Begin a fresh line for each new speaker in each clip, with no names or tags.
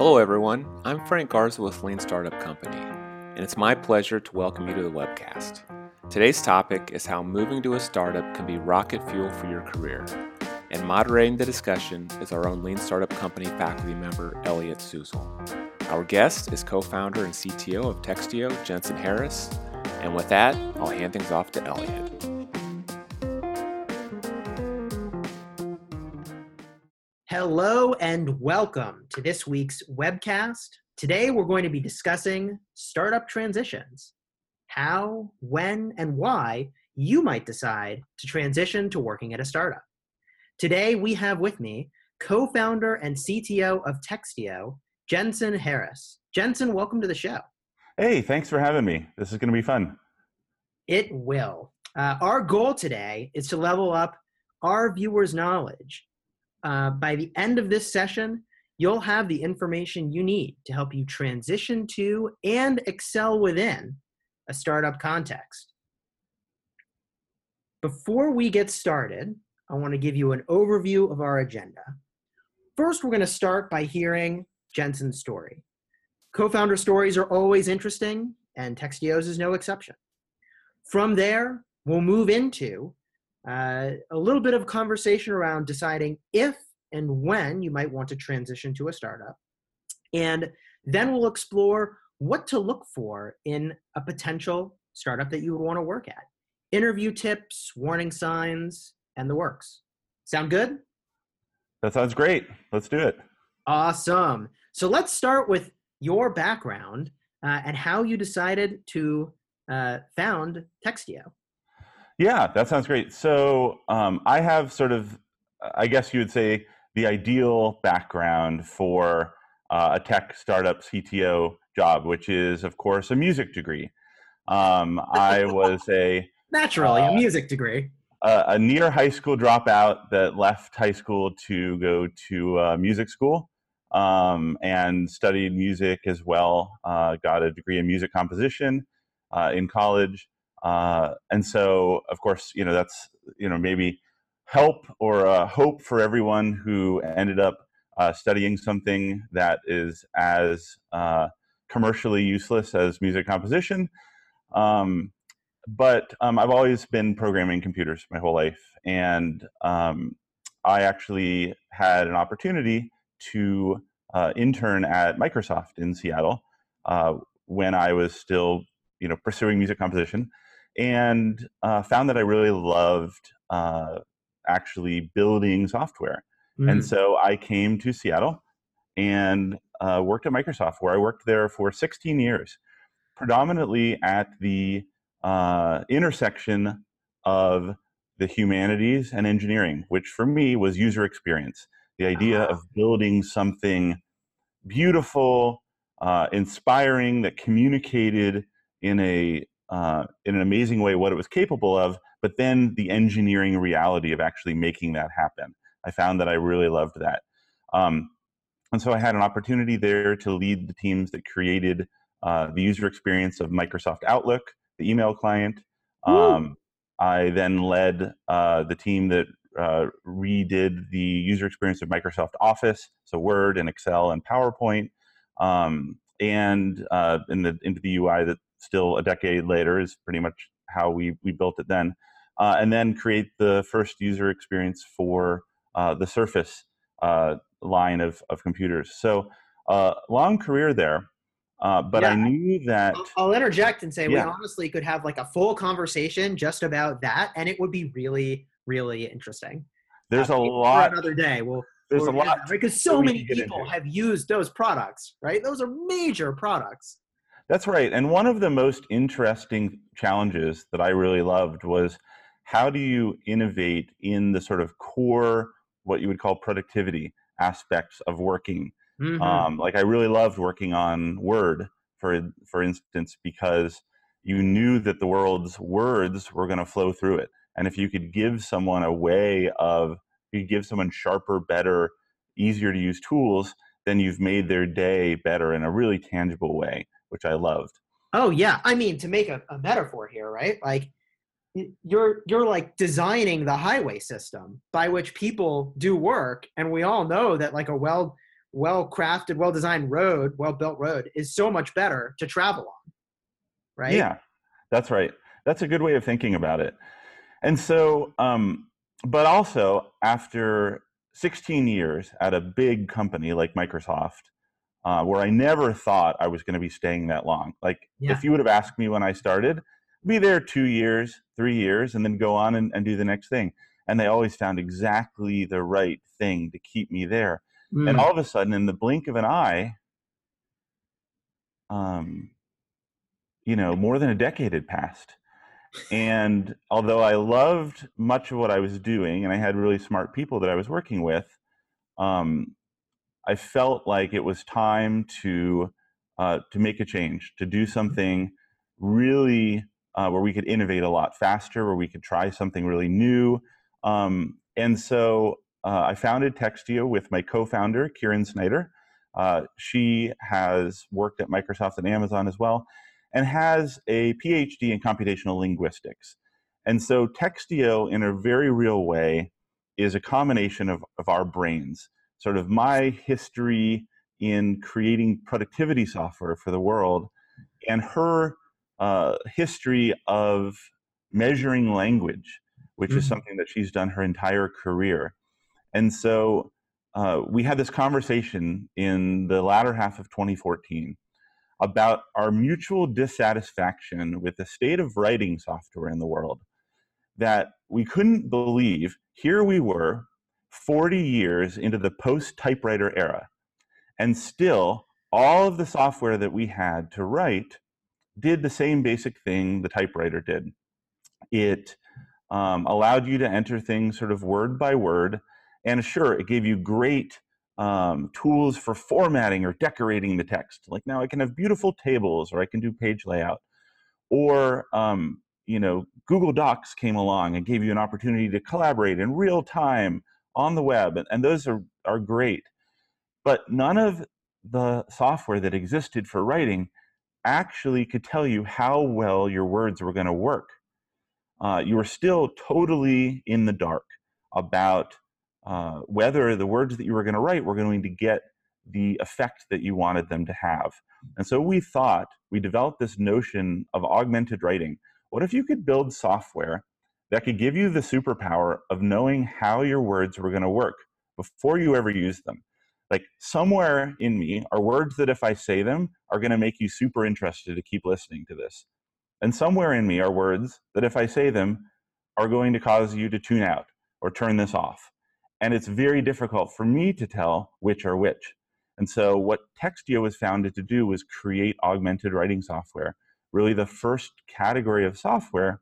Hello, everyone. I'm Frank Garza with Lean Startup Company, and it's my pleasure to welcome you to the webcast. Today's topic is how moving to a startup can be rocket fuel for your career. And moderating the discussion is our own Lean Startup Company faculty member, Elliot Susel. Our guest is co founder and CTO of Textio, Jensen Harris. And with that, I'll hand things off to Elliot.
Hello and welcome to this week's webcast. Today we're going to be discussing startup transitions. How, when, and why you might decide to transition to working at a startup. Today we have with me co founder and CTO of Textio, Jensen Harris. Jensen, welcome to the show.
Hey, thanks for having me. This is going to be fun.
It will. Uh, our goal today is to level up our viewers' knowledge uh, by the end of this session, you'll have the information you need to help you transition to and excel within a startup context. Before we get started, I want to give you an overview of our agenda. First, we're going to start by hearing Jensen's story. Co founder stories are always interesting, and Textio's is no exception. From there, we'll move into uh, a little bit of conversation around deciding if and when you might want to transition to a startup. And then we'll explore what to look for in a potential startup that you would want to work at. Interview tips, warning signs, and the works. Sound good?
That sounds great. Let's do it.
Awesome. So let's start with your background uh, and how you decided to uh, found Textio.
Yeah, that sounds great. So um, I have sort of, I guess you would say, the ideal background for uh, a tech startup CTO job, which is, of course, a music degree. Um, I was a
naturally uh, a music degree,
a, a, near high school dropout that left high school to go to uh, music school um, and studied music as well. Uh, got a degree in music composition uh, in college. Uh, and so, of course, you know, that's, you know, maybe help or uh, hope for everyone who ended up uh, studying something that is as uh, commercially useless as music composition. Um, but um, I've always been programming computers my whole life. And um, I actually had an opportunity to uh, intern at Microsoft in Seattle uh, when I was still, you know, pursuing music composition and uh, found that I really loved uh, actually building software. Mm. And so I came to Seattle and uh, worked at Microsoft, where I worked there for 16 years, predominantly at the uh, intersection of the humanities and engineering, which for me was user experience. The idea of building something beautiful, uh, inspiring, that communicated in a uh, in an amazing way what it was capable of, but then the engineering reality of actually making that happen. I found that I really loved that. Um, and so I had an opportunity there to lead the teams that created uh, the user experience of Microsoft Outlook, the email client. Um, I then led uh, the team that uh, redid the user experience of Microsoft Office, so Word and Excel and PowerPoint, um, and uh, in the into the UI that still a decade later is pretty much how we, we built it then. Uh, and then create the first user experience for uh, the Surface uh, line of, of computers. So uh, long career there. Uh, but yeah, I knew that.
I'll, interject and say yeah. we honestly could have like a full conversation just about that, and it would be really, really interesting.
There's uh, a lot.
another day, we'll
there's a lot
because so many people have used those products, right? Those are major products.
That's right. And one of the most interesting challenges that I really loved was how do you innovate in the sort of core, what you would call productivity aspects of working? Mm-hmm. Um, like I really loved working on Word, for for instance, because you knew that the world's words were going to flow through it, and if you could give someone a way of, you give someone sharper, better, easier to use tools, then you've made their day better in a really tangible way which I loved.
Oh yeah, I mean to make a, a metaphor here, right? Like you're you're like designing the highway system by which people do work, and we all know that like a well well crafted, well designed road, well built road is so much better to travel on. Right?
Yeah, that's right. That's a good way of thinking about it. And so, um, but also after 16 years at a big company like Microsoft, uh, where I never thought I was going to be staying that long. Like,
Yeah.
if you would have asked me when I started, be there two years, three years, and then go on and, and do the next thing. And they always found exactly the right thing to keep me there.
Mm.
And all of a sudden, in the blink of an eye, um, you know, more than a decade had passed. And although I loved much of what I was doing, and I had really smart people that I was working with, um, I felt like it was time to uh, to make a change, to do something really uh, where we could innovate a lot faster, where we could try something really new. Um, and so uh, I founded Textio with my co-founder Kieran Snyder. Uh, she has worked at Microsoft and Amazon as well, and has a PhD in computational linguistics. And so Textio, in a very real way, is a combination of, of our brains. Sort of my history in creating productivity software for the world, and her uh, history of measuring language, which is
Mhm.
something that she's done her entire career. And so uh, we had this conversation in the latter half of 2014 about our mutual dissatisfaction with the state of writing software in the world. That we couldn't believe here we were 40 years into the post typewriter era, and still all of the software that we had to write did the same basic thing the typewriter did. It um, allowed you to enter things sort of word by word, and sure, it gave you great um, tools for formatting or decorating the text. Like now, I can have beautiful tables, or I can do page layout, or um, you know, Google Docs came along and gave you an opportunity to collaborate in real time on the web, and, those are are great. But none of the software that existed for writing actually could tell you how well your words were going to work. Uh, you were still totally in the dark about uh, whether the words that you were going to write were going to get the effect that you wanted them to have. And so we thought, we developed this notion of augmented writing. What if you could build software that could give you the superpower of knowing how your words were going to work before you ever use them? Like somewhere in me are words that if I say them are going to make you super interested to keep listening to this. And somewhere in me are words that if I say them are going to cause you to tune out or turn this off. And it's very difficult for me to tell which are which. And so, what Textio was founded to do was create augmented writing software, really the first category of software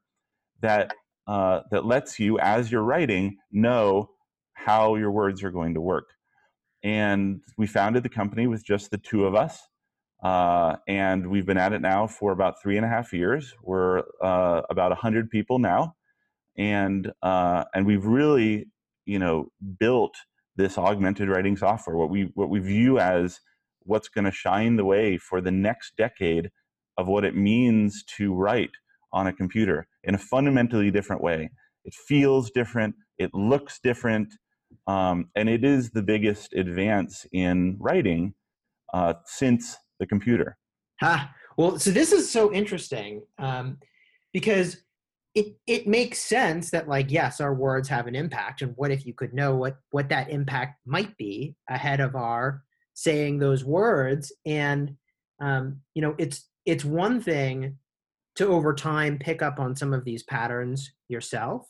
that, uh, that lets you, as you're writing, know how your words are going to work. And we founded the company with just the two of us. Uh, and we've been at it now for about three and a half years. We're uh, about 100 people now. And, uh, and we've really you know built this augmented writing software what we what we view as what's going to shine the way for the next decade of what it means to write on a computer in a fundamentally different way it feels different it looks different um, and it is the biggest advance in writing uh, since the computer
Ha. Well, so this is so interesting um, because it it makes sense that like yes, our words have an impact, and what if you could know what what that impact might be ahead of our saying those words? And um, you know, it's it's one thing to over time pick up on some of these patterns yourself,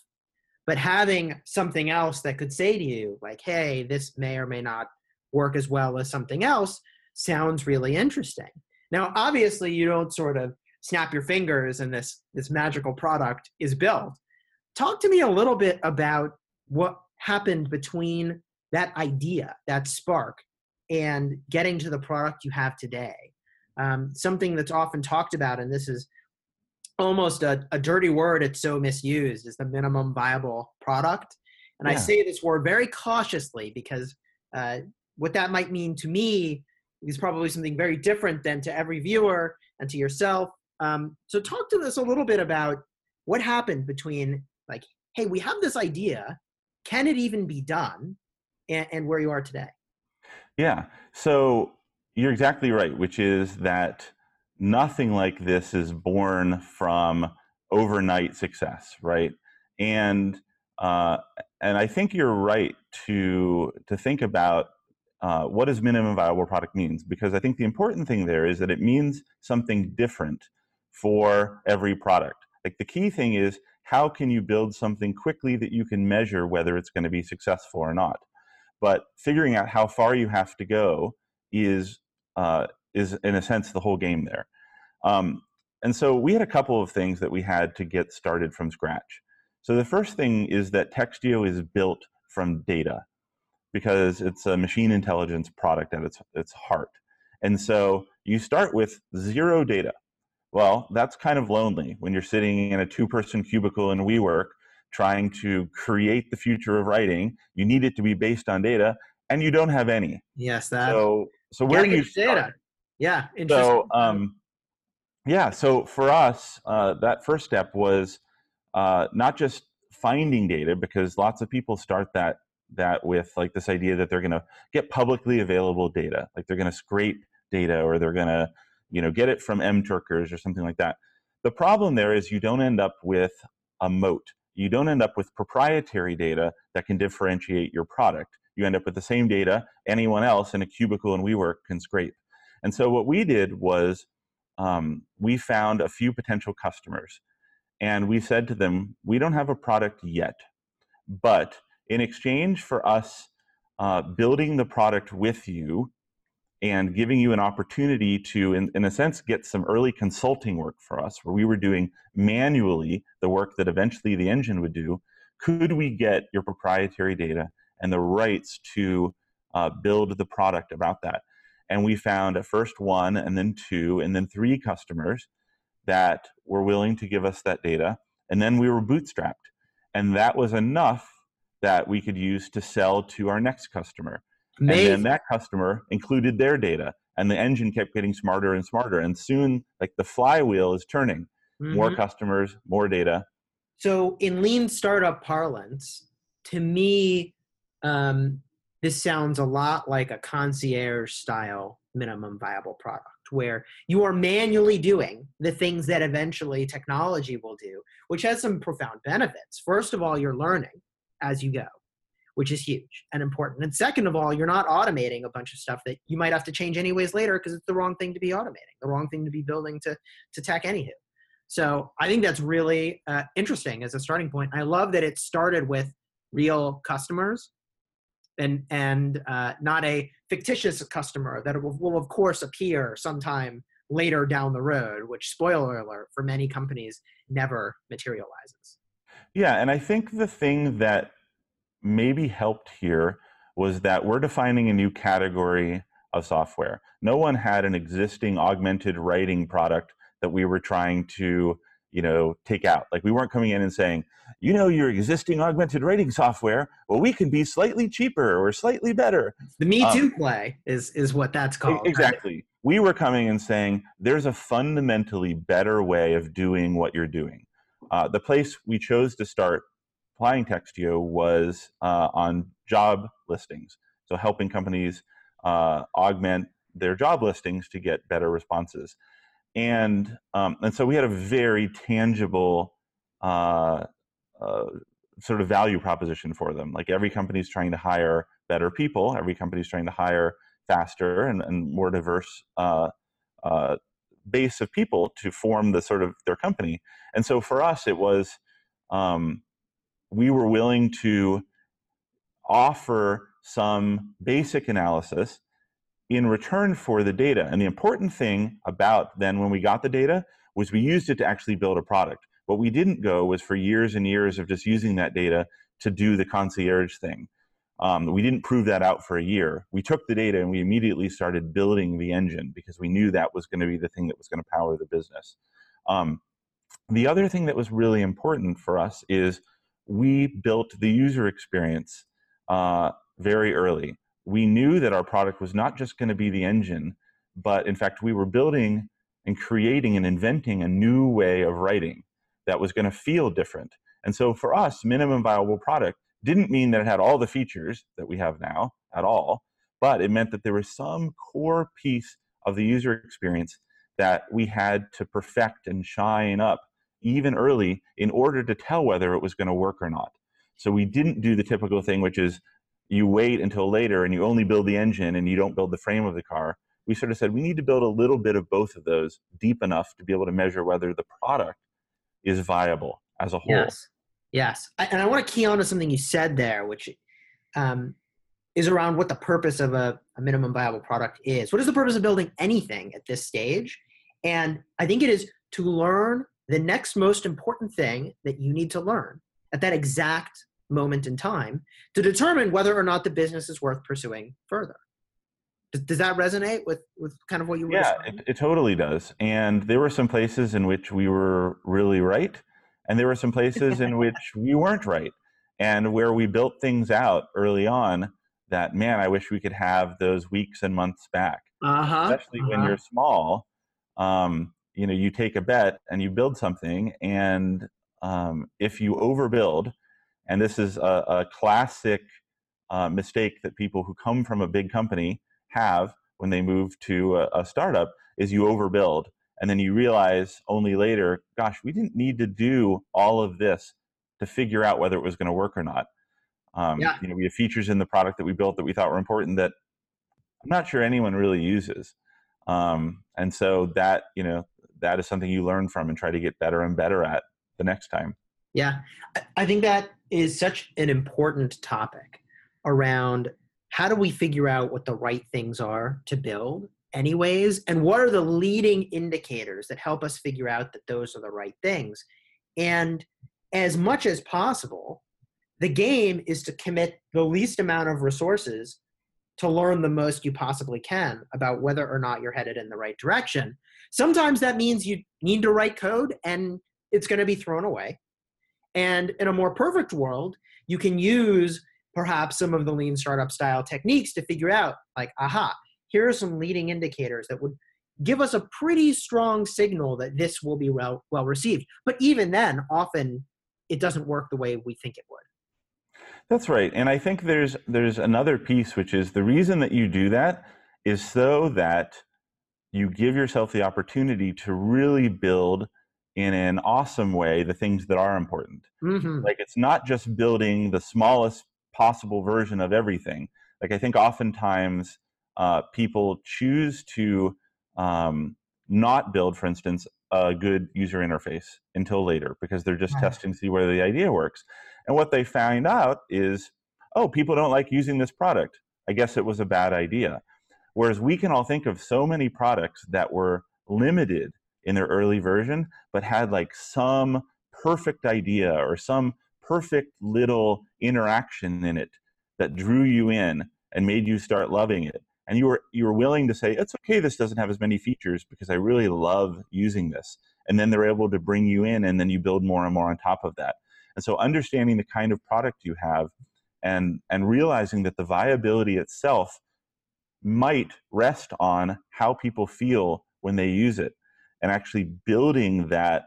but having something else that could say to you like, "Hey, this may or may not work as well as something else," sounds really interesting. Now, obviously, you don't sort of snap your fingers and this this magical product is built. Talk to me a little bit about what happened between that idea, that spark, and getting to the product you have today. Um, something that's often talked about, and this is almost a, a dirty word, it's so misused, is the minimum viable product. And I say this word very cautiously because uh, what that might mean to me is probably something very different than to every viewer and to yourself. Um, so talk to us a little bit about what happened between like, hey, we have this idea, can it even be done, and, and where you are today?
Yeah. So you're exactly right, which is that nothing like this is born from overnight success, right? And uh, and I think you're right to to think about uh, what does minimum viable product means because I think the important thing there is that it means something different for every product. Like the key thing is how can you build something quickly that you can measure whether it's going to be successful or not. But figuring out how far you have to go is uh, is in a sense the whole game there. Um, and so we had a couple of things that we had to get started from scratch. So the first thing is that Textio is built from data because it's a machine intelligence product at its, its heart. And so you start with zero data. Well, that's kind of lonely when you're sitting in a two person cubicle in WeWork trying to create the future of writing. You need it to be based on data, and you don't have any.
Yes, that.
So, so where do you
data? Yeah, interesting.
So, um, yeah, so for us, uh, that first step was uh, not just finding data, because lots of people start that that with like this idea that they're going to get publicly available data, like they're going to scrape data or they're going to, you know, get it from MTurkers or something like that. The problem there is you don't end up with a moat. You don't end up with proprietary data that can differentiate your product. You end up with the same data anyone else in a cubicle and WeWork can scrape. And so what we did was um, we found a few potential customers and we said to them, we don't have a product yet, but in exchange for us uh, building the product with you and giving you an opportunity to, in, in a sense, get some early consulting work for us, where we were doing manually the work that eventually the engine would do, could we get your proprietary data and the rights to uh, build the product about that? And we found at first one, and then two, and then three customers that were willing to give us that data. And then we were bootstrapped. And that was enough that we could use to sell to our next customer.
Amazing.
And then that customer included their data. And the engine kept getting smarter and smarter. And soon, like the flywheel is turning.
Mhm.
More customers, more data.
So, in lean startup parlance, to me, um, this sounds a lot like a concierge style minimum viable product where you are manually doing the things that eventually technology will do, which has some profound benefits. First of all, you're learning as you go, which is huge and important. And second of all, you're not automating a bunch of stuff that you might have to change anyways later because it's the wrong thing to be automating, the wrong thing to be building to, to tech anywho. So I think that's really uh, interesting as a starting point. I love that it started with real customers and and uh, not a fictitious customer that will, will of course appear sometime later down the road which spoiler alert for many companies never materializes
Yeah, and I think the thing that maybe helped here was that we're defining a new category of software. No one had an existing augmented writing product that we were trying to, you know, take out. Like we weren't coming in and saying, you know, your existing augmented writing software, well, we can be slightly cheaper or slightly better.
the me
Um,
too play is is what that's called
Exactly. We were coming and saying there's a fundamentally better way of doing what you're doing. Uh, the place we chose to start applying Textio was uh, on job listings. So helping companies uh, augment their job listings to get better responses. And, um, and so we had a very tangible uh, uh, sort of value proposition for them. Like every company is trying to hire better people, every company is trying to hire faster and, and more diverse uh, uh, base of people to form the sort of their company. And so for us, it was um, we were willing to offer some basic analysis in return for the data. And the important thing about then when we got the data was we used it to actually build a product. What we didn't go was for years and years of just using that data to do the concierge thing. Um, we didn't prove that out for a year. We took the data and we immediately started building the engine because we knew that was going to be the thing that was going to power the business. Um, the other thing that was really important for us is we built the user experience uh, very early. We knew that our product was not just going to be the engine, but in fact, we were building and creating and inventing a new way of writing that was going to feel different. And so for us, minimum viable product didn't mean that it had all the features that we have now at all, but it meant that there was some core piece of the user experience that we had to perfect and shine up even early in order to tell whether it was going to work or not. So we didn't do the typical thing, which is you wait until later and you only build the engine and you don't build the frame of the car. We sort of said we need to build a little bit of both of those deep enough to be able to measure whether the product is viable as a whole.
Yes. Yes. I, and I want to key on to something you said there, which um, is around what the purpose of a, a minimum viable product is. What is the purpose of building anything at this stage? And I think it is to learn the next most important thing that you need to learn at that exact moment in time to determine whether or not the business is worth pursuing further. Does, does that resonate with, with kind of what you were
Yeah, it, it totally does. And there were some places in which we were really right, and there were some places in which we weren't right. And where we built things out early on that, man, I wish we could have those weeks and months back.
Uh-huh.
Especially
uh-huh.
when you're small, um, you know, you take a bet and you build something, and um, if you overbuild, and this is a, a classic uh, mistake that people who come from a big company have when they move to a, a, startup is you overbuild. And then you realize only later gosh we didn't need to do all of this to figure out whether it was going to work or not. Um,
yeah.
you know we have features in the product that we built that we thought were important that i'm not sure anyone really uses. Um, and so that you know that is something you learn from and try to get better and better at the next time
yeah. I think that is such an important topic around how do we figure out what the right things are to build anyways and what are the leading indicators that help us figure out that those are the right things? And as much as possible the game is to commit the least amount of resources to learn the most you possibly can about whether or not you're headed in the right direction. Sometimes that means you need to write code and it's going to be thrown away and in a more perfect world you can use perhaps some of the lean startup style techniques to figure out like aha here are some leading indicators that would give us a pretty strong signal that this will be well well received. But even then often it doesn't work the way we think it would.
That's right. And i think there's there's another piece which is the reason that you do that is so that you give yourself the opportunity to really build in an awesome way the things that are important
mm-hmm.
like it's not just building the smallest possible version of everything. Like I think oftentimes uh, people choose to um, not build, for instance, a good user interface until later because they're just
right.
testing to see whether the idea works. And what they find out is, oh, people don't like using this product. I guess it was a bad idea. Whereas we can all think of so many products that were limited in their early version, but had like some perfect idea or some perfect little interaction in it that drew you in and made you start loving it. And you were you were willing to say it's okay this doesn't have as many features because i really love using this. And then they're able to bring you in and then you build more and more on top of that. And so understanding the kind of product you have and and realizing that the viability itself might rest on how people feel when they use it and actually building that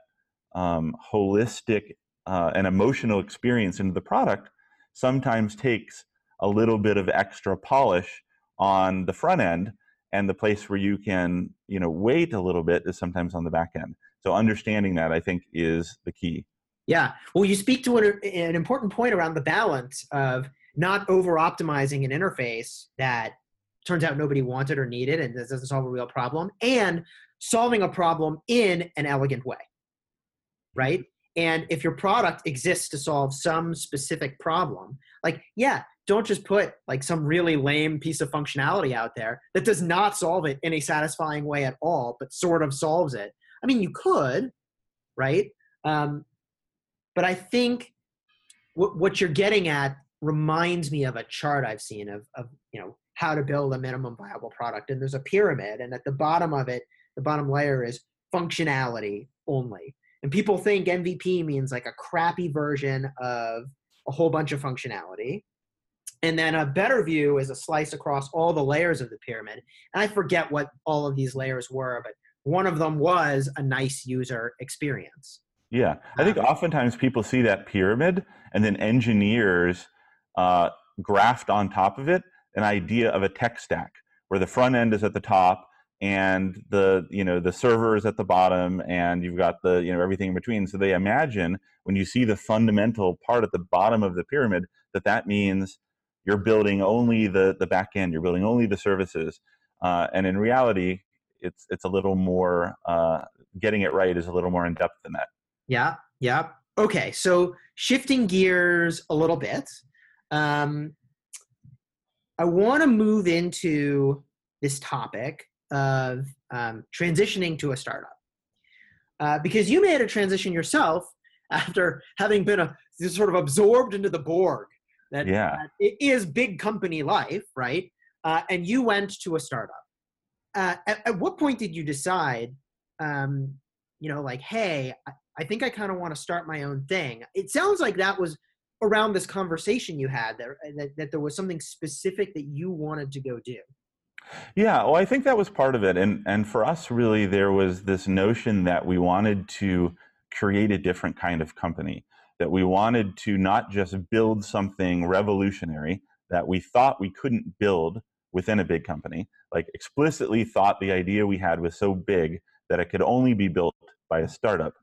um, holistic uh, an emotional experience into the product sometimes takes a little bit of extra polish on the front end and the place where you can you know wait a little bit is sometimes on the back end. So understanding that i think is the key.
Yeah. Well you speak to an, an important point around the balance of not over optimizing an interface that turns out nobody wanted or needed and doesn't solve a real problem and solving a problem in an elegant way right and if your product exists to solve some specific problem, like, yeah, don't just put like some really lame piece of functionality out there that does not solve it in a satisfying way at all, but sort of solves it. I mean, you could, right? Um, but I think w- what you're getting at reminds me of a chart I've seen of, of, you know, how to build a minimum viable product. And there's a pyramid, and at the bottom of it, the bottom layer is functionality only and people think MVP means like a crappy version of a whole bunch of functionality. And then a better view is a slice across all the layers of the pyramid. And I forget what all of these layers were, but one of them was a nice user experience.
Yeah, I think um, oftentimes people see that pyramid and then engineers uh, graft on top of it an idea of a tech stack where the front end is at the top and the you know the server is at the bottom and you've got the you know everything in between. So they imagine when you see the fundamental part at the bottom of the pyramid that that means you're building only the the back end you're building only the services. Uh, and in reality it's it's a little more uh, getting it right is a little more in depth than that.
Yeah yeah. Okay so shifting gears a little bit um, i want to move into this topic of um, transitioning to a startup. Uh, because you made a transition yourself after having been a, sort of absorbed into the Borg. That,
yeah.
that it is big company life, right? Uh, and you went to a startup. Uh, at, at, what point did you decide, um, you know, like, hey, I, I think I kind of want to start my own thing? It sounds like that was around this conversation you had that, that, that there was something specific that you wanted to go do.
Yeah, well, I think that was part of it, and and for us, really, there was this notion that we wanted to create a different kind of company. That we wanted to not just build something revolutionary that we thought we couldn't build within a big company, like explicitly thought the idea we had was so big that it could only be built by a startup,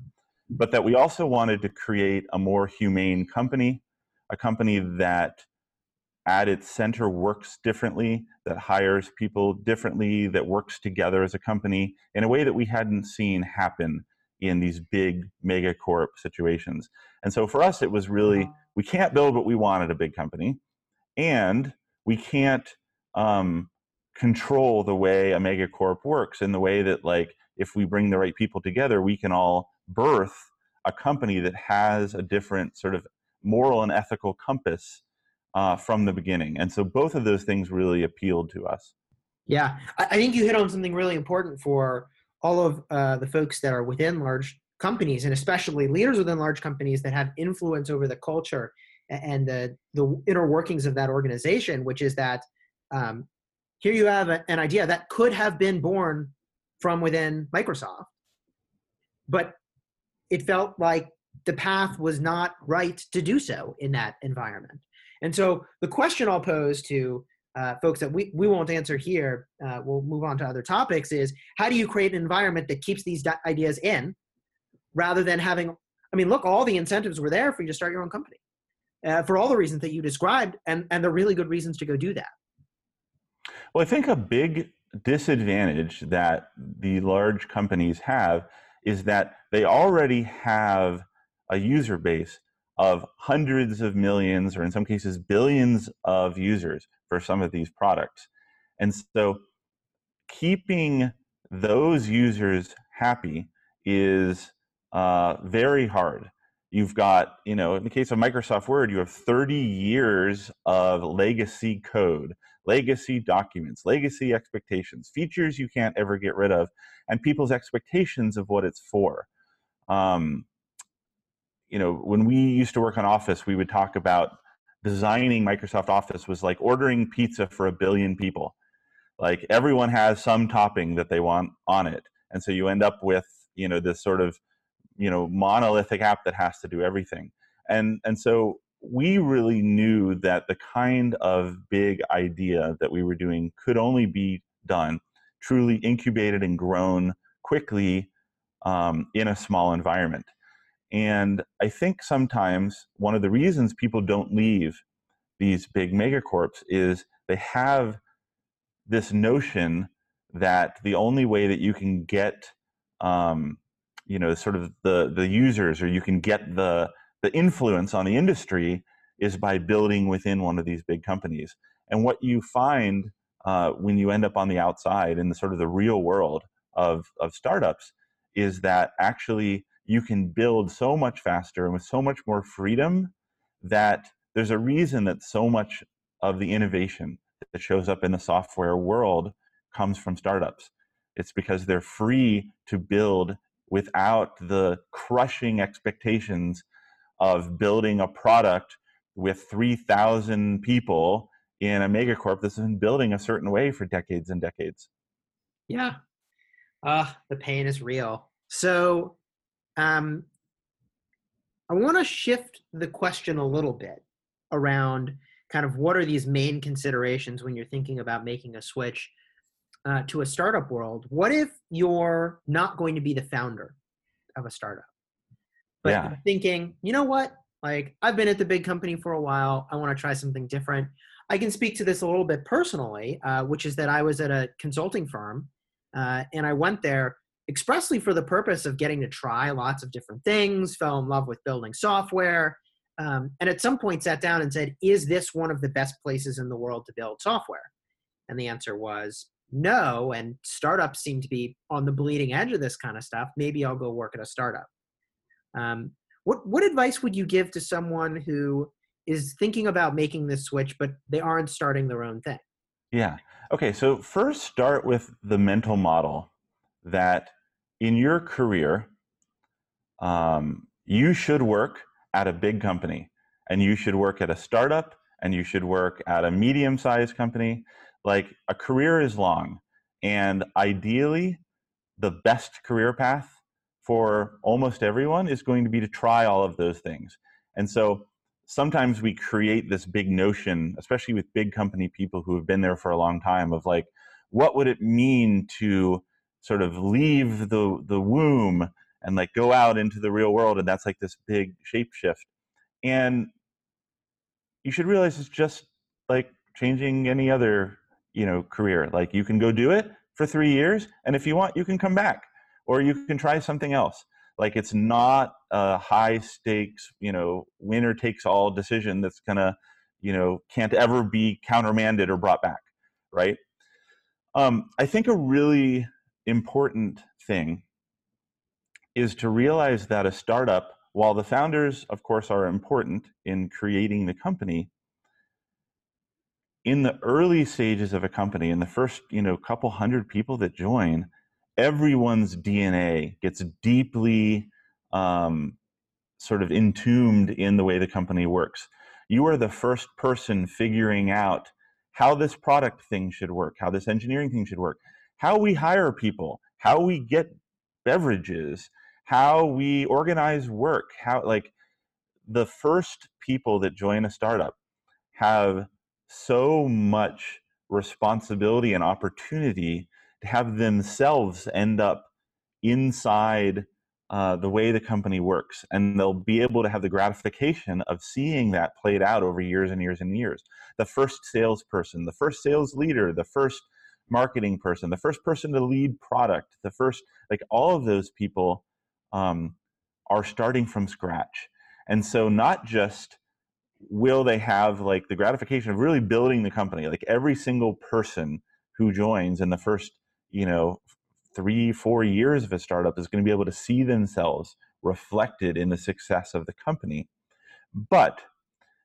but that we also wanted to create a more humane company, a company that at its center works differently, that hires people differently, that works together as a company in a way that we hadn't seen happen in these big megacorp situations. And so for us, it was really we can't build what we want at a big company, and we can't um, control the way a megacorp works in the way that, like, if we bring the right people together, we can all birth a company that has a different sort of moral and ethical compass uh, from the beginning. And so both of those things really appealed to us.
Yeah, I think you hit on something really important for all of uh, the folks that are within large companies, and especially leaders within large companies that have influence over the culture and the, the inner workings of that organization, which is that um, here you have a, an idea that could have been born from within Microsoft, but it felt like the path was not right to do so in that environment. And so the question I'll pose to uh, folks that we, we won't answer here, uh, we'll move on to other topics, is how do you create an environment that keeps these ideas in rather than having, I mean, look, all the incentives were there for you to start your own company uh, for all the reasons that you described, and, and the really good reasons to go do that.
Well, I think a big disadvantage that the large companies have is that they already have a user base of hundreds of millions, or in some cases, billions of users for some of these products. And so keeping those users happy is uh, very hard. You've got, you know, in the case of Microsoft Word, you have 30 years of legacy code, legacy documents, legacy expectations, features you can't ever get rid of, and people's expectations of what it's for. Um, you know, when we used to work on Office, we would talk about designing Microsoft Office was like ordering pizza for a billion people. Like everyone has some topping that they want on it. And so you end up with, you know, this sort of, you know, monolithic app that has to do everything. And and so we really knew that the kind of big idea that we were doing could only be done truly incubated and grown quickly um, in a small environment. And I think sometimes one of the reasons people don't leave these big megacorps is they have this notion that the only way that you can get um, you know sort of the the users or you can get the the influence on the industry is by building within one of these big companies. And what you find uh, when you end up on the outside in the sort of the real world of of startups is that actually you can build so much faster and with so much more freedom that there's a reason that so much of the innovation that shows up in the software world comes from startups. It's because they're free to build without the crushing expectations of building a product with 3,000 people in a megacorp that's been building a certain way for decades and decades.
Yeah. Uh, the pain is real. So um, I want to shift the question a little bit around kind of what are these main considerations when you're thinking about making a switch uh, to a startup world. What if you're not going to be the founder of a startup, but
Yeah.
thinking, you know what? Like I've been at the big company for a while. I want to try something different. I can speak to this a little bit personally, uh, which is that I was at a consulting firm, uh, and I went there expressly for the purpose of getting to try lots of different things. Fell in love with building software, um, and at some point sat down and said, "Is this one of the best places in the world to build software?" And the answer was no. And startups seem to be on the bleeding edge of this kind of stuff. Maybe I'll go work at a startup. Um, what what advice would you give to someone who is thinking about making this switch, but they aren't starting their own thing?
Yeah. Okay. So first, start with the mental model that in your career, um, you should work at a big company, and you should work at a startup, and you should work at a medium-sized company. Like a career is long, and ideally, the best career path for almost everyone is going to be to try all of those things. And so sometimes we create this big notion, especially with big company people who have been there for a long time, of like, what would it mean to sort of leave the the womb and like go out into the real world? And that's like this big shape shift. And you should realize it's just like changing any other, you know, career. Like you can go do it for three years, and if you want, you can come back, or you can try something else like it's not a high stakes you know winner takes all decision that's gonna you know can't ever be countermanded or brought back right um, i think a really important thing is to realize that a startup while the founders of course are important in creating the company in the early stages of a company in the first you know couple hundred people that join everyone's DNA gets deeply um, sort of entombed in the way the company works. You are the first person figuring out how this product thing should work, how this engineering thing should work, how we hire people, how we get beverages, how we organize work, how like the first people that join a startup have so much responsibility and opportunity to have themselves end up inside uh, the way the company works. And they'll be able to have the gratification of seeing that played out over years and years and years. The first salesperson, the first sales leader, the first marketing person, the first person to lead product, the first, like all of those people um, are starting from scratch. And so, not just will they have like the gratification of really building the company, like every single person who joins in the first you know three four years of a startup is going to be able to see themselves reflected in the success of the company but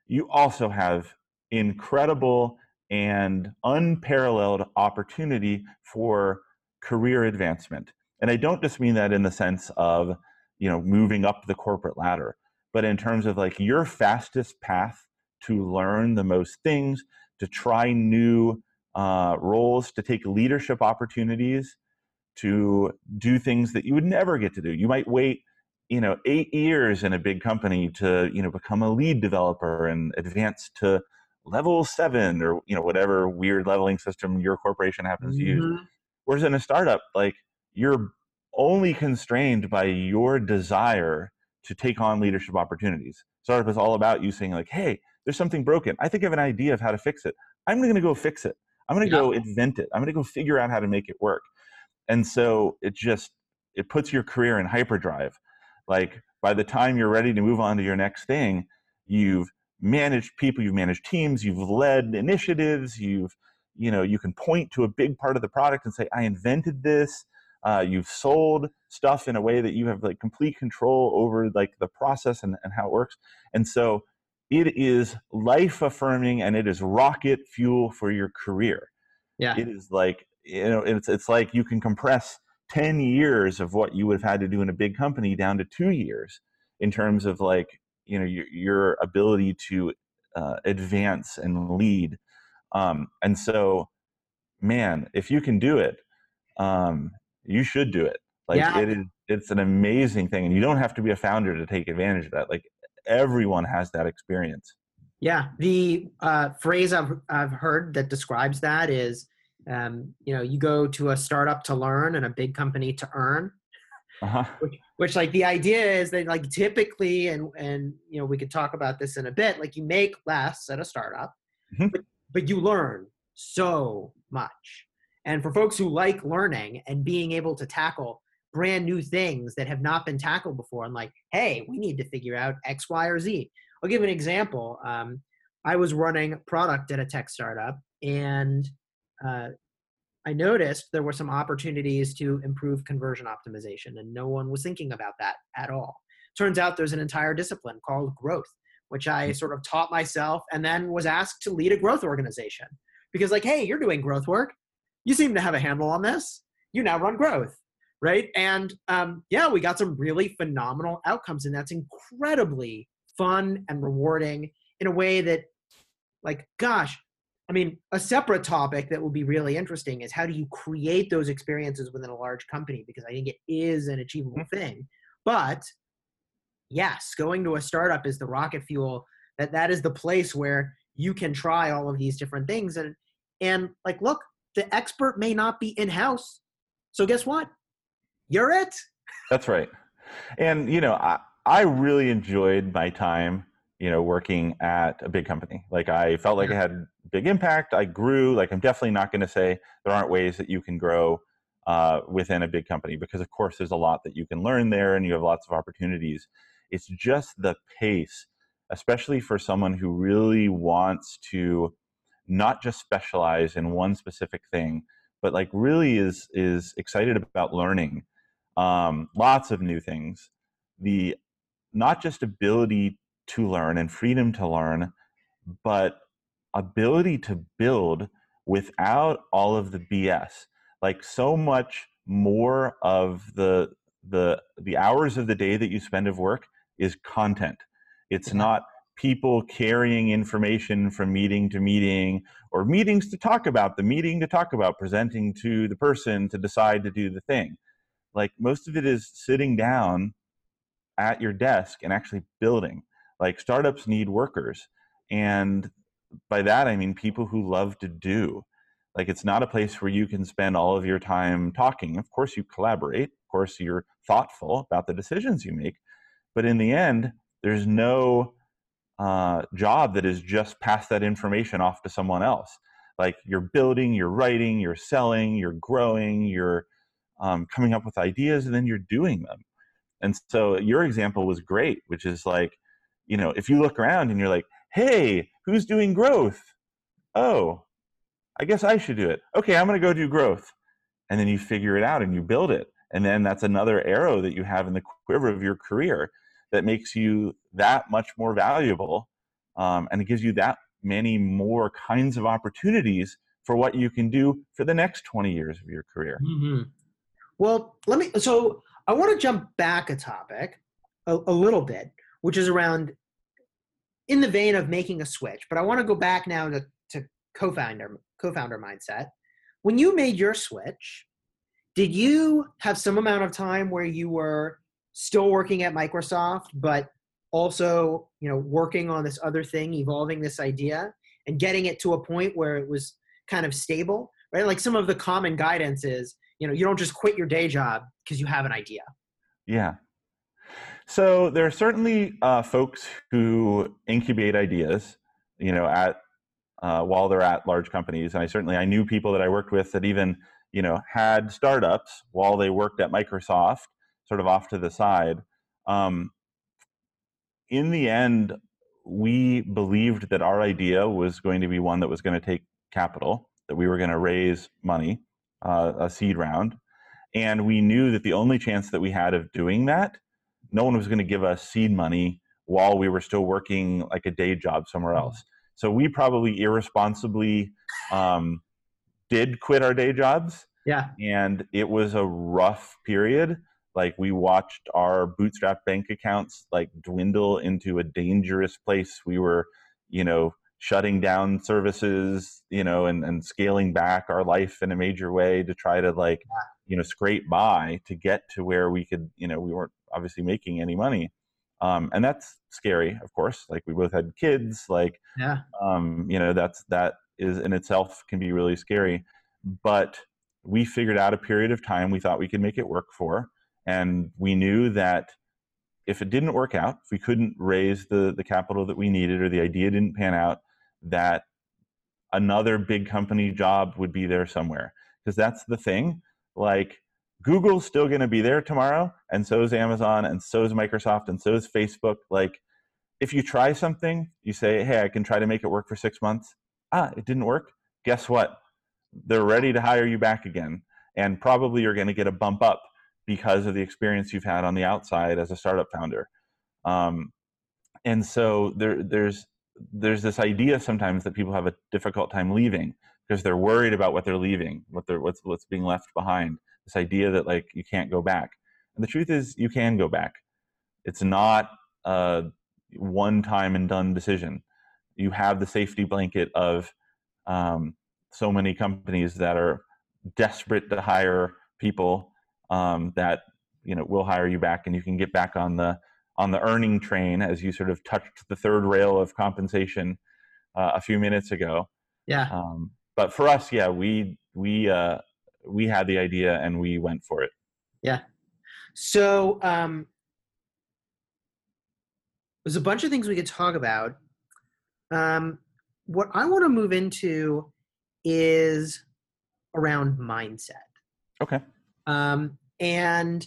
you also have incredible and unparalleled opportunity for career advancement and i don't just mean that in the sense of you know moving up the corporate ladder but in terms of like your fastest path to learn the most things to try new uh, roles, to take leadership opportunities, to do things that you would never get to do. You might wait, you know, eight years in a big company to, you know, become a lead developer and advance to level seven or, you know, whatever weird leveling system your corporation happens to use.
Mhm.
Whereas in a startup, like you're only constrained by your desire to take on leadership opportunities. Startup is all about you saying like, "Hey, there's something broken. I think I have an idea of how to fix it. I'm going to go fix it. I'm going to
Yeah.
go invent it. I'm going to go figure out how to make it work." And so it just it puts your career in hyperdrive. Like by the time you're ready to move on to your next thing, you've managed people, you've managed teams, you've led initiatives, you've you know you can point to a big part of the product and say, "I invented this." uh, you've sold stuff in a way that you have like complete control over like the process and, and how it works and so it is life affirming and it is rocket fuel for your career
Yeah.
it is like you know it's, it's like you can compress 10 years of what you would have had to do in a big company down to two years in terms of like you know your, your ability to uh, advance and lead um, and so man if you can do it um, you should do it. Like
Yeah.
it is, it's an amazing thing, and you don't have to be a founder to take advantage of that. Like everyone has that experience.
Yeah, the uh, phrase I've I've heard that describes that is, um, you know, you go to a startup to learn and a big company to earn. Uh-huh. Which, which, like, the idea is that, like, typically, and and you know, we could talk about this in a bit. Like, you make less at a startup, mm-hmm. but but you learn so much. And for folks who like learning and being able to tackle brand new things that have not been tackled before, and like, hey, we need to figure out X, Y, or Z I'll give an example. Um, I was running product at a tech startup, and uh, I noticed there were some opportunities to improve conversion optimization, and no one was thinking about that at all. Turns out there's an entire discipline called growth, which I hmm. sort of taught myself and then was asked to lead a growth organization. Because, like, hey, you're doing growth work. You seem to have a handle on this. You now run growth, right? And um, yeah, we got some really phenomenal outcomes, and that's incredibly fun and rewarding in a way that like gosh i mean a separate topic that will be really interesting is how do you create those experiences within a large company? Because i think it is an achievable mm-hmm. thing. But yes going to a startup is the rocket fuel that that is the place where you can try all of these different things. And and like look the expert may not be in house so guess what? You're it.
That's right. And you know I, I really enjoyed my time, you know, working at a big company. Like I felt like I had big impact. I grew. Like I'm definitely not going to say there aren't ways that you can grow uh, within a big company because, of course, there's a lot that you can learn there, and you have lots of opportunities. It's just the pace, especially for someone who really wants to not just specialize in one specific thing, but like really is is excited about learning um, lots of new things. The not just ability to learn and freedom to learn, but ability to build without all of the BS. Like so much more of the the the hours of the day that you spend of work is content. It's not people carrying information from meeting to meeting or meetings to talk about the meeting to talk about presenting to the person to decide to do the thing. Like most of it is sitting down at your desk and actually building. Like startups need workers. And by that, I mean people who love to do. Like it's not a place where you can spend all of your time talking. Of course, you collaborate. Of course, you're thoughtful about the decisions you make. But in the end, there's no uh, job that is just pass that information off to someone else. Like you're building, you're writing, you're selling, you're growing, you're um, coming up with ideas, and then you're doing them. And so your example was great, which is like, you know, if you look around and you're like, hey, who's doing growth? Oh, I guess I should do it. Okay, I'm going to go do growth. And then you figure it out and you build it. And then that's another arrow that you have in the quiver of your career that makes you that much more valuable. Um, and it gives you that many more kinds of opportunities for what you can do for the next 20 years of your career.
Mm-hmm. Well, let me, so I want to jump back a topic a, a little bit, which is around in the vein of making a switch, but I want to go back now to, to co-founder co-founder mindset. When you made your switch, did you have some amount of time where you were still working at Microsoft, but also, you know, working on this other thing, evolving this idea and getting it to a point where it was kind of stable, right? Like some of the common guidance is you know you don't just quit your day job because you have an idea
yeah so there are certainly uh, folks who incubate ideas you know at uh, while they're at large companies and i certainly i knew people that i worked with that even you know had startups while they worked at microsoft sort of off to the side um, in the end we believed that our idea was going to be one that was going to take capital that we were going to raise money uh, a seed round. And we knew that the only chance that we had of doing that, no one was going to give us seed money while we were still working like a day job somewhere else. So we probably irresponsibly um, did quit our day jobs.
Yeah.
And it was a rough period. Like we watched our bootstrap bank accounts like dwindle into a dangerous place. We were, you know, shutting down services, you know, and, and scaling back our life in a major way to try to like, you know, scrape by to get to where we could, you know, we weren't obviously making any money. um, and that's scary, of course. Like we both had kids, like
Yeah.
um, you know that's that is in itself can be really scary. But we figured out a period of time we thought we could make it work for, and we knew that if it didn't work out, if we couldn't raise the the capital that we needed or the idea didn't pan out, that another big company job would be there somewhere. Because that's the thing. Like Google's still going to be there tomorrow, and so is Amazon, and so is Microsoft, and so is Facebook. Like if you try something, you say, "Hey, I can try to make it work for six months." Ah, it didn't work. Guess what? They're ready to hire you back again, and probably you're going to get a bump up because of the experience you've had on the outside as a startup founder. Um, and so there, there's there's this idea sometimes that people have a difficult time leaving because they're worried about what they're leaving, what they're what's what's being left behind. This idea that like you can't go back, and the truth is you can go back. It's not a one time and done decision. You have the safety blanket of um, so many companies that are desperate to hire people um, that you know will hire you back, and you can get back on the on the earning train as you sort of touched the third rail of compensation uh, a few minutes ago.
Yeah.
Um, but for us, yeah, we we uh, we had the idea and we went for it. Yeah.
So um, there's a bunch of things we could talk about. Um, what I want to move into is around mindset.
Okay.
Um, and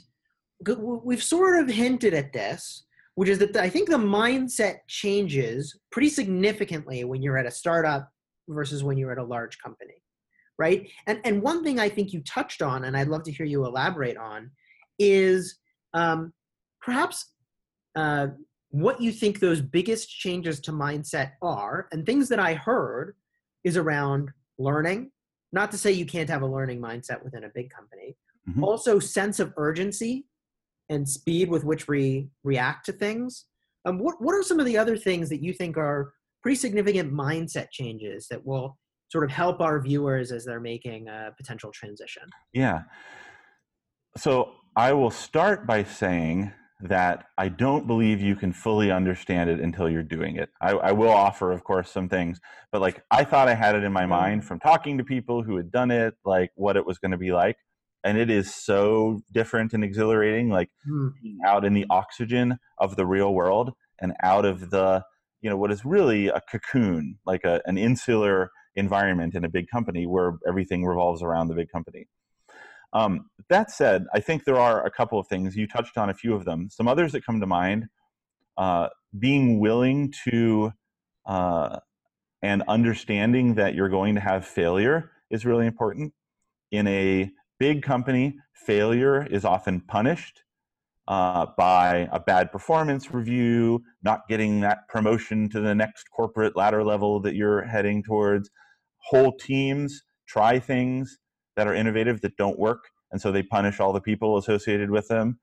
we've sort of hinted at this, which is that the- I think the mindset changes pretty significantly when you're at a startup versus when you're at a large company, right? And and one thing I think you touched on, and I'd love to hear you elaborate on, is um, perhaps uh, what you think those biggest changes to mindset are, and things that I heard is around learning. Not to say you can't have a learning mindset within a big company,
Mhm.
also sense of urgency and speed with which we react to things. Um, what what are some of the other things that you think are pretty significant mindset changes that will sort of help our viewers as they're making a potential transition?
Yeah. So I will start by saying that I don't believe you can fully understand it until you're doing it. I, I will offer, of course, some things, but like I thought I had it in my mind from talking to people who had done it, like what it was going to be like. And it is so different and exhilarating, like
Hmm.
being out in the oxygen of the real world and out of the, you know, what is really a cocoon, like a, an insular environment in a big company where everything revolves around the big company. Um, that said, I think there are a couple of things. You touched on a few of them. Some others that come to mind uh, being willing to uh, and understanding that you're going to have failure is really important. In a big company, failure is often punished uh, by a bad performance review, not getting that promotion to the next corporate ladder level that you're heading towards. Whole teams try things that are innovative that don't work, and so they punish all the people associated with them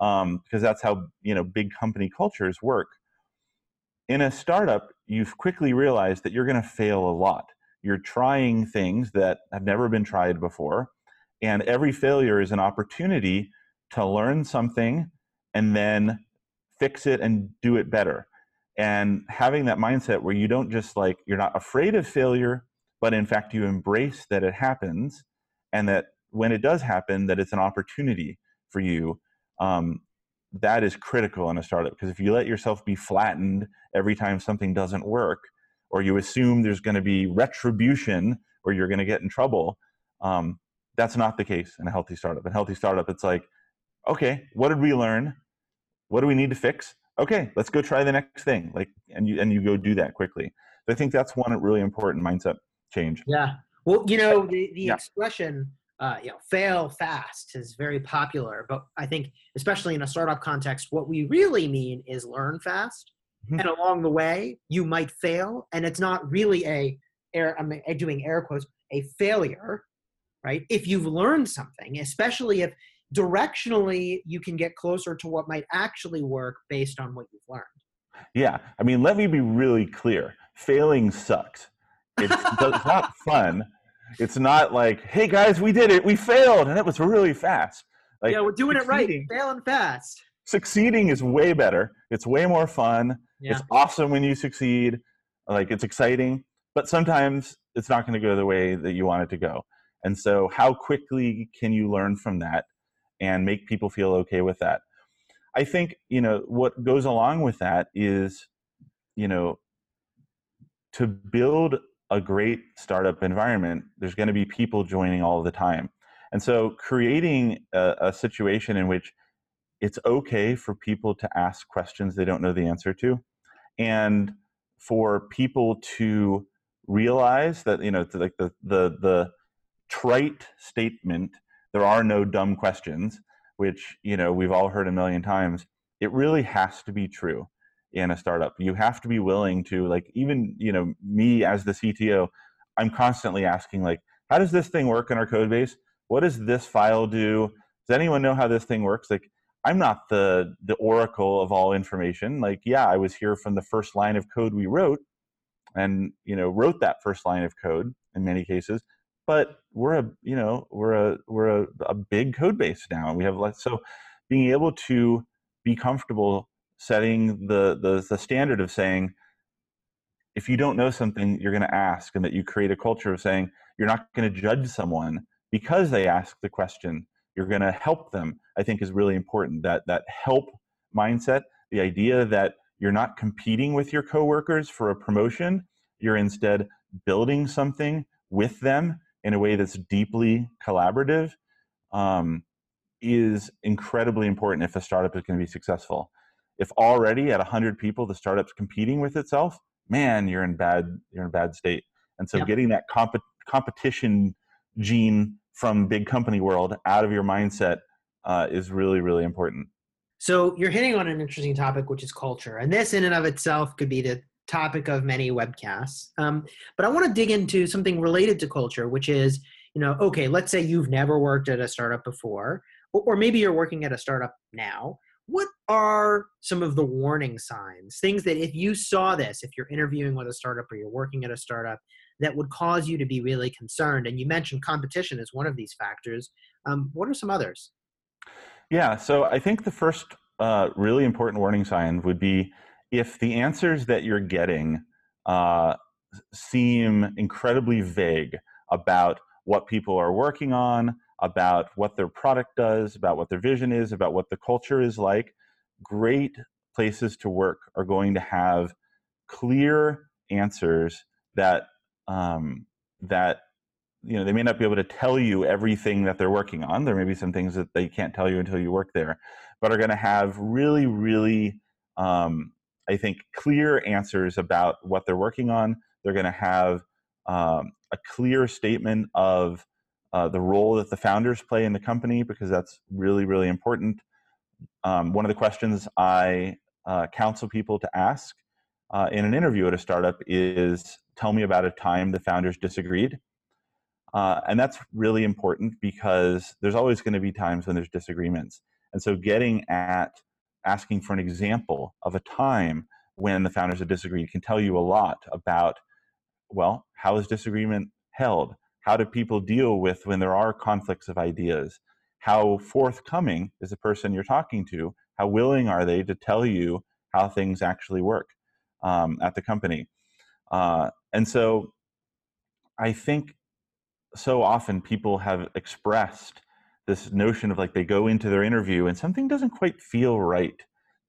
um, because that's how you know big company cultures work. In a startup, you've quickly realized that you're going to fail a lot. You're trying things that have never been tried before, and every failure is an opportunity to learn something and then fix it and do it better. And having that mindset where you don't just like, you're not afraid of failure, but in fact, you embrace that it happens and that when it does happen, that it's an opportunity for you. Um, that is critical in a startup because if you let yourself be flattened every time something doesn't work, or you assume there's going to be retribution or you're going to get in trouble, um, that's not the case in a healthy startup. In a healthy startup, it's like, okay, what did we learn? What do we need to fix? Okay, let's go try the next thing. Like, and you and you go do that quickly. So I think that's one really important mindset change.
Yeah. Well, you know, the, the
Yeah.
expression, uh, you know, fail fast is very popular, but I think, especially in a startup context, what we really mean is learn fast.
Mhm.
And along the way, you might fail, and it's not really a, air, I'm doing air quotes, a failure, right? If you've learned something, especially if directionally you can get closer to what might actually work based on what you've learned.
Yeah, I mean, let me be really clear. Failing sucks. It's, it's not fun. It's not like, hey guys, we did it. We failed, and it was really fast. Like,
yeah, we're doing it right, failing fast.
succeeding is way better. It's way more fun.
Yeah.
It's awesome when you succeed. Like it's exciting, but sometimes it's not going to go the way that you want it to go. And so, how quickly can you learn from that and make people feel okay with that? I think you know what goes along with that is, you know, to build a great startup environment, there's going to be people joining all the time. And so, creating a, a situation in which it's okay for people to ask questions they don't know the answer to, and for people to realize that you know, like the the the trite statement, "There are no dumb questions," which you know we've all heard a million times. It really has to be true in a startup. You have to be willing to like even you know me as the CTO, I'm constantly asking like, how does this thing work in our code base? What does this file do? Does anyone know how this thing works? Like I'm not the the oracle of all information. Like yeah, I was here from the first line of code we wrote and you know wrote that first line of code in many cases but we're a you know we're a we're a, a big code base now and we have like so being able to be comfortable setting the, the, the standard of saying, if you don't know something, you're going to ask, and that you create a culture of saying you're not going to judge someone because they ask the question. You're going to help them. I think is really important. That that help mindset, the idea that you're not competing with your coworkers for a promotion, you're instead building something with them in a way that's deeply collaborative, um, is incredibly important if a startup is going to be successful if already at 100 people the startup's competing with itself man you're in bad you're in bad state. And so yep. getting that comp- competition gene from big company world out of your mindset uh, is really really important.
So you're hitting on an interesting topic which is culture and this in and of itself could be the topic of many webcasts. Um, but i want to dig into something related to culture which is you know okay let's say you've never worked at a startup before or maybe you're working at a startup now what are some of the warning signs things that if you saw this if you're interviewing with a startup or you're working at a startup that would cause you to be really concerned? And you mentioned competition is one of these factors. Um, what are some others?
Yeah so i think the first uh, really important warning sign would be if the answers that you're getting uh, seem incredibly vague about what people are working on about what their product does, about what their vision is, about what the culture is like. Great places to work are going to have clear answers that um, that you know they may not be able to tell you everything that they're working on. There may be some things that they can't tell you until you work there, but are going to have really, really, um, I think, clear answers about what they're working on. They're going to have um, a clear statement of uh, the role that the founders play in the company because that's really really important. Um, one of the questions I uh, counsel people to ask uh, in an interview at a startup is, "Tell me about a time the founders disagreed." Uh, and that's really important because there's always going to be times when there's disagreements. And so, getting at asking for an example of a time when the founders have disagreed can tell you a lot about well, how is disagreement held? How do people deal with when there are conflicts of ideas? How forthcoming is the person you're talking to? How willing are they to tell you how things actually work um, at the company? Uh, and so I think so often people have expressed this notion of like they go into their interview and something doesn't quite feel right.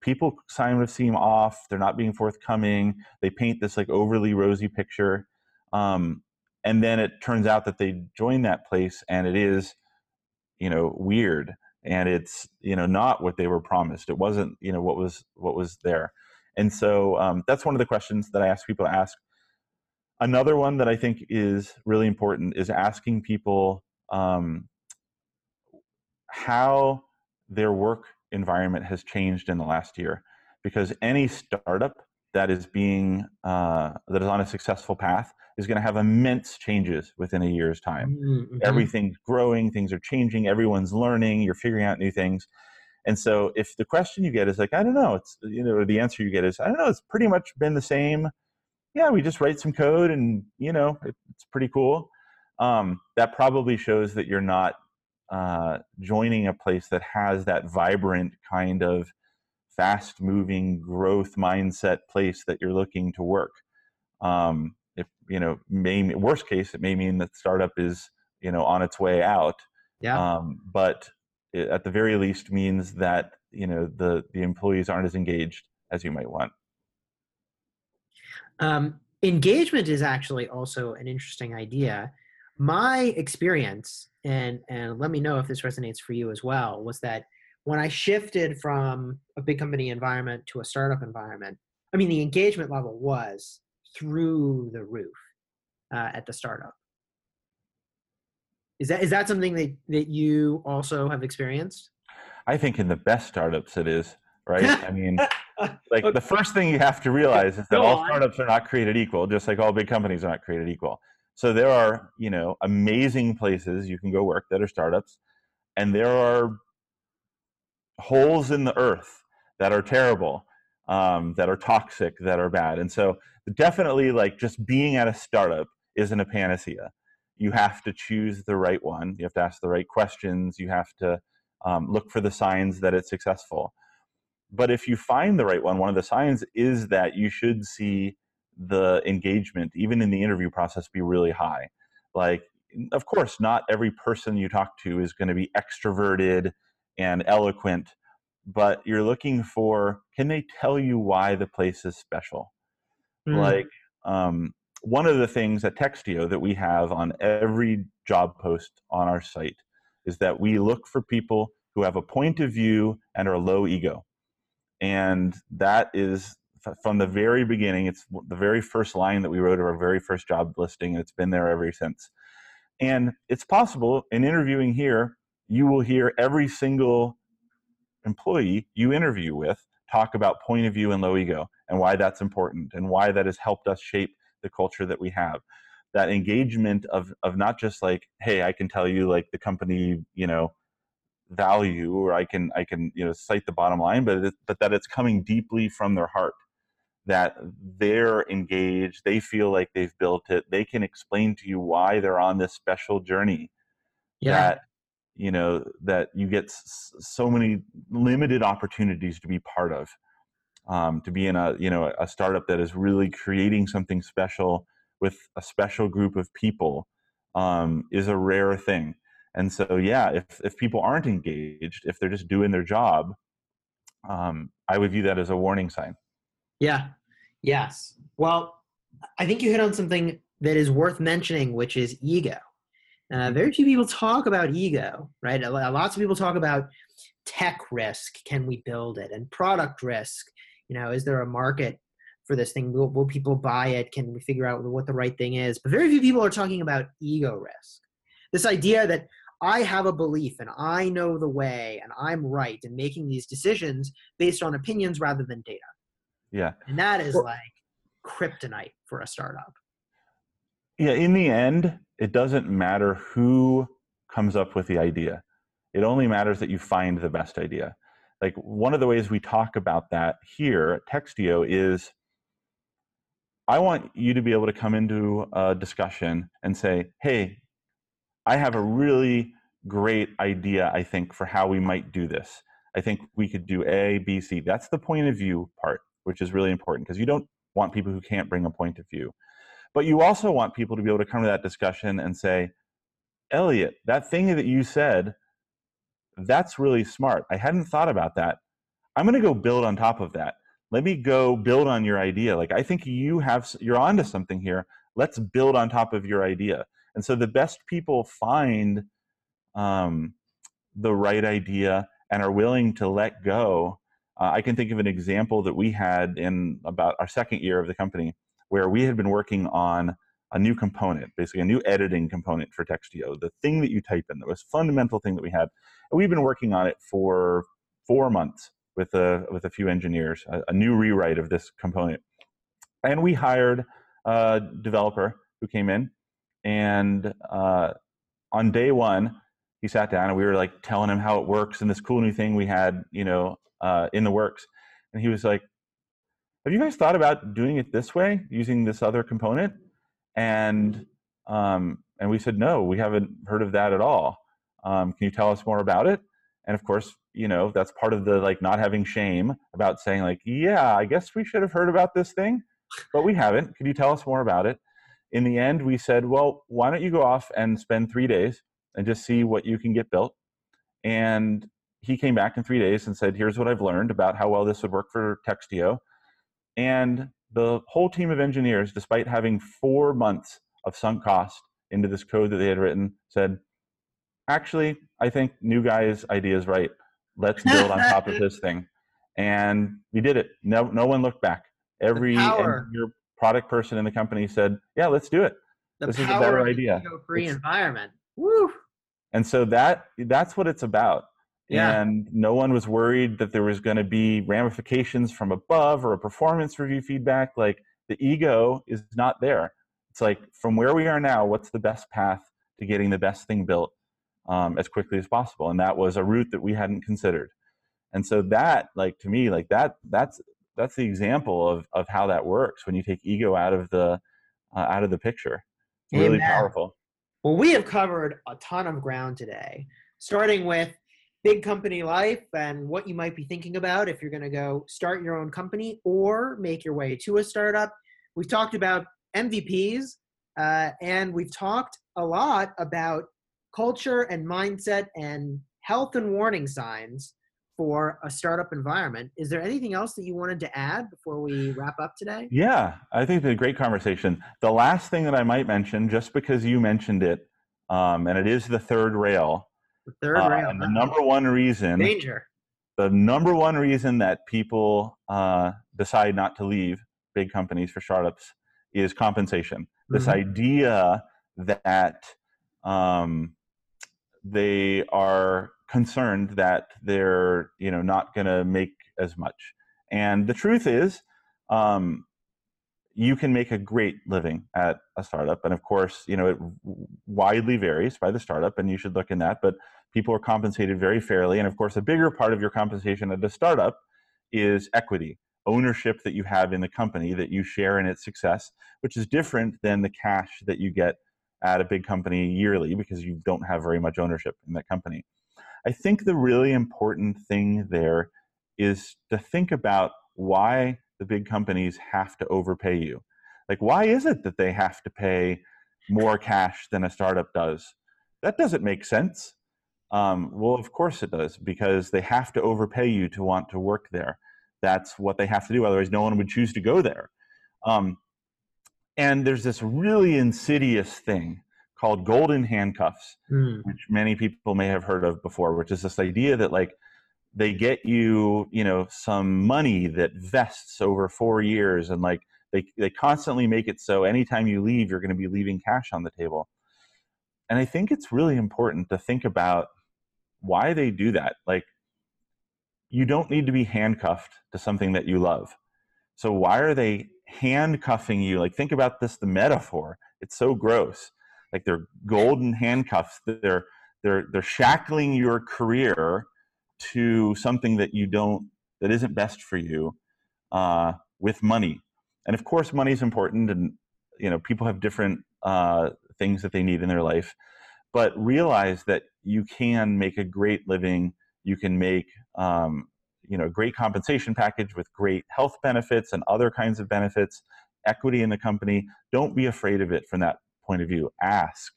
People kind of seem off. They're not being forthcoming. They paint this like overly rosy picture. Um, and then it turns out that they join that place and it is you know weird and it's you know not what they were promised. It wasn't you know what was what was there. And so um, that's one of the questions that i ask people to ask. Another one that i think is really important is asking people um, how their work environment has changed in the last year because any startup that is being uh, that is on a successful path is going to have immense changes within a year's time. Mm-hmm. Everything's growing, things are changing, everyone's learning, you're figuring out new things. And so if the question you get is like, I don't know, it's, you know, the answer you get is, I don't know, it's pretty much been the same. Yeah, we just write some code and, you know, it, it's pretty cool. Um, that probably shows that you're not uh, joining a place that has that vibrant kind of fast moving growth mindset place that you're looking to work. Um, if you know, may worst case, it may mean that the startup is you know on its way out.
Yeah.
Um, but it, at the very least means that you know the the employees aren't as engaged as you might want.
Um, engagement is actually also an interesting idea. My experience, and and let me know if this resonates for you as well, was that when I shifted from a big company environment to a startup environment, I mean the engagement level was through the roof uh, at the startup. Is that is that something that, that you also have experienced?
I think in the best startups it is, right? I mean, like okay. the first thing you have to realize is that all startups are not created equal, just like all big companies are not created equal. So there are, you know, amazing places you can go work that are startups, and there are holes in the earth that are terrible, um, that are toxic, that are bad. And so definitely like just being at a startup isn't a panacea. You have to choose the right one. You have to ask the right questions. You have to um, look for the signs that it's successful. But if you find the right one, one of the signs is that you should see the engagement, even in the interview process, be really high. Like, of course, not every person you talk to is going to be extroverted and eloquent, but you're looking for can they tell you why the place is special? Mm. Like, um, one of the things at Textio that we have on every job post on our site is that we look for people who have a point of view and are low ego. And that is from the very beginning, it's the very first line that we wrote of our very first job listing, and it's been there ever since. And it's possible in interviewing here, you will hear every single employee you interview with talk about point of view and low ego and why that's important and why that has helped us shape the culture that we have that engagement of of not just like hey i can tell you like the company you know value or i can i can you know cite the bottom line but it, but that it's coming deeply from their heart that they're engaged they feel like they've built it they can explain to you why they're on this special journey yeah. that you know that you get so many limited opportunities to be part of um, to be in a you know a startup that is really creating something special with a special group of people um, is a rare thing. And so yeah if, if people aren't engaged if they're just doing their job um, i would view that as a warning sign.
Yeah. Yes. Well i think you hit on something that is worth mentioning which is ego uh, very few people talk about ego, right? Lots of people talk about tech risk. Can we build it? And product risk. You know, is there a market for this thing? Will, will people buy it? Can we figure out what the right thing is? But very few people are talking about ego risk. This idea that I have a belief and I know the way and I'm right in making these decisions based on opinions rather than data.
Yeah.
And that is well, like kryptonite for a startup.
Yeah, in the end, it doesn't matter who comes up with the idea. It only matters that you find the best idea. Like one of the ways we talk about that here at Textio is I want you to be able to come into a discussion and say, hey, I have a really great idea, I think, for how we might do this. I think we could do A, B, C. That's the point of view part, which is really important because you don't want people who can't bring a point of view. But you also want people to be able to come to that discussion and say, Elliot, that thing that you said, that's really smart. I hadn't thought about that. I'm going to go build on top of that. Let me go build on your idea. Like I think you have you're onto something here. Let's build on top of your idea. And so the best people find um, the right idea and are willing to let go. Uh, I can think of an example that we had in about our second year of the company where we had been working on a new component, basically a new editing component for Textio, the thing that you type in, the most fundamental thing that we had. And we've been working on it for four months with a, with a few engineers, a, a new rewrite of this component. And we hired a developer who came in, and uh, on day one, he sat down and we were like telling him how it works and this cool new thing we had, you know, uh, in the works. And he was like, have you guys thought about doing it this way using this other component? And um, and we said no we haven't heard of that at all. Um, can you tell us more about it? And of course you know that's part of the like not having shame about saying like yeah i guess we should have heard about this thing but we haven't. Could you tell us more about it? In the end we said well why don't you go off and spend three days and just see what you can get built? And he came back in three days and said here's what i've learned about how well this would work for textio and the whole team of engineers despite having four months of sunk cost into this code that they had written said actually i think new guy's idea is right. Let's build on top of this thing. And we did it. No, no one looked back. Every engineer, product person in the company said yeah let's do it.
The
this is a better idea.
Free environment. Woo!
and so that that's what it's about
Yeah.
and no one was worried that there was going to be ramifications from above or a performance review feedback like the ego is not there. It's like from where we are now what's the best path to getting the best thing built um, as quickly as possible? And that was a route that we hadn't considered. And so that like to me like that that's that's the example of of how that works when you take ego out of the uh, out of the picture. Really
Amen.
powerful.
Well, we have covered a ton of ground today, starting with big company life and what you might be thinking about if you're going to go start your own company or make your way to a startup. We've talked about MVPs, uh, and we've talked a lot about culture and mindset and health and warning signs for a startup environment. Is there anything else that you wanted to add before we wrap up today?
Yeah, I think it's a great conversation. The last thing that I might mention, just because you mentioned it, um, and it is the third rail,
The third
uh, and the number one reason,
danger.
the number one reason that people uh, decide not to leave big companies for startups is compensation. This
Mhm.
idea that um, they are concerned that they're you know not going to make as much, and the truth is, um, you can make a great living at a startup, and of course, you know it widely varies by the startup, and you should look in that. But people are compensated very fairly, and of course, a bigger part of your compensation at a startup is equity ownership that you have in the company that you share in its success, which is different than the cash that you get at a big company yearly because you don't have very much ownership in that company. I think the really important thing there is to think about why the big companies have to overpay you. Like, why is it that they have to pay more cash than a startup does? That doesn't make sense. Um, well, of course it does, because they have to overpay you to want to work there. That's what they have to do otherwise no one would choose to go there. Um, and there's this really insidious thing called golden handcuffs
Hmm.
which many people may have heard of before which is this idea that like they get you you know some money that vests over four years and like they, they constantly make it so anytime you leave you're going to be leaving cash on the table. And i think it's really important to think about why they do that like you don't need to be handcuffed to something that you love. So why are they handcuffing you? Like think about this the metaphor. It's so gross. Like they're golden handcuffs. They're they're they're shackling your career to something that you don't that isn't best for you uh, with money. And of course money is important and you know people have different uh, things that they need in their life. But realize that you can make a great living you can make um, you know great compensation package with great health benefits and other kinds of benefits equity in the company. Don't be afraid of it from that point of view. Ask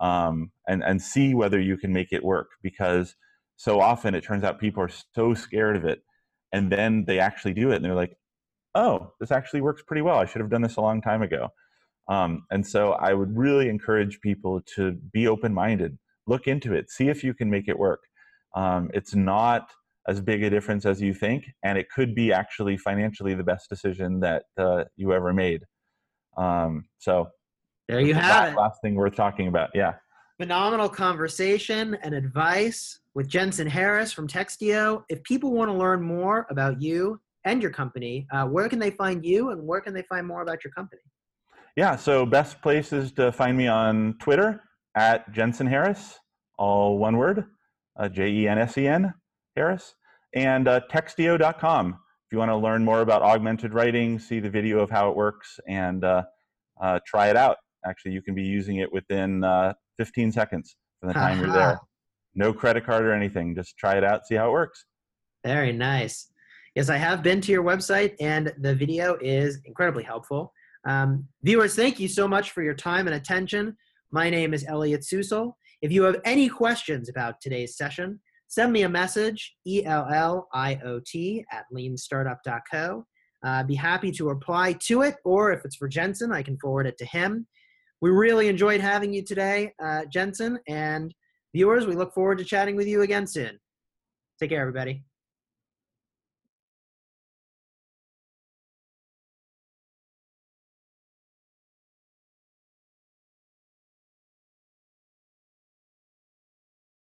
um, and and see whether you can make it work because so often it turns out people are so scared of it and then they actually do it and they're like oh this actually works pretty well. I should have done this a long time ago. Um, and so i would really encourage people to be open-minded look into it see if you can make it work um, it's not as big a difference as you think, and it could be actually financially the best decision that uh, you ever made. Um, so
There you have it.
last thing worth talking about. Yeah.
Phenomenal conversation and advice with Jensen Harris from Textio. If people want to learn more about you and your company, uh, where can they find you and where can they find more about your company?
Yeah. So best places to find me on Twitter at Jensen Harris, all one word, uh, J E N S E N Harris, and uh, Textio.com. If you want to learn more about augmented writing, see the video of how it works, and uh, uh, try it out. Actually, you can be using it within uh, 15 seconds from the time you're there. no credit card or anything. Just try it out, see how it works.
Very nice. Yes, I have been to your website, and the video is incredibly helpful. Um, viewers, thank you so much for your time and attention. My name is Elliot Susel. If you have any questions about today's session, send me a message, E-L-L-I-O-T at leanstartup.co. Uh, be happy to reply to it, or if it's for Jensen, I can forward it to him. We really enjoyed having you today, uh, Jensen, and viewers, we look forward to chatting with you again soon. Take care, everybody.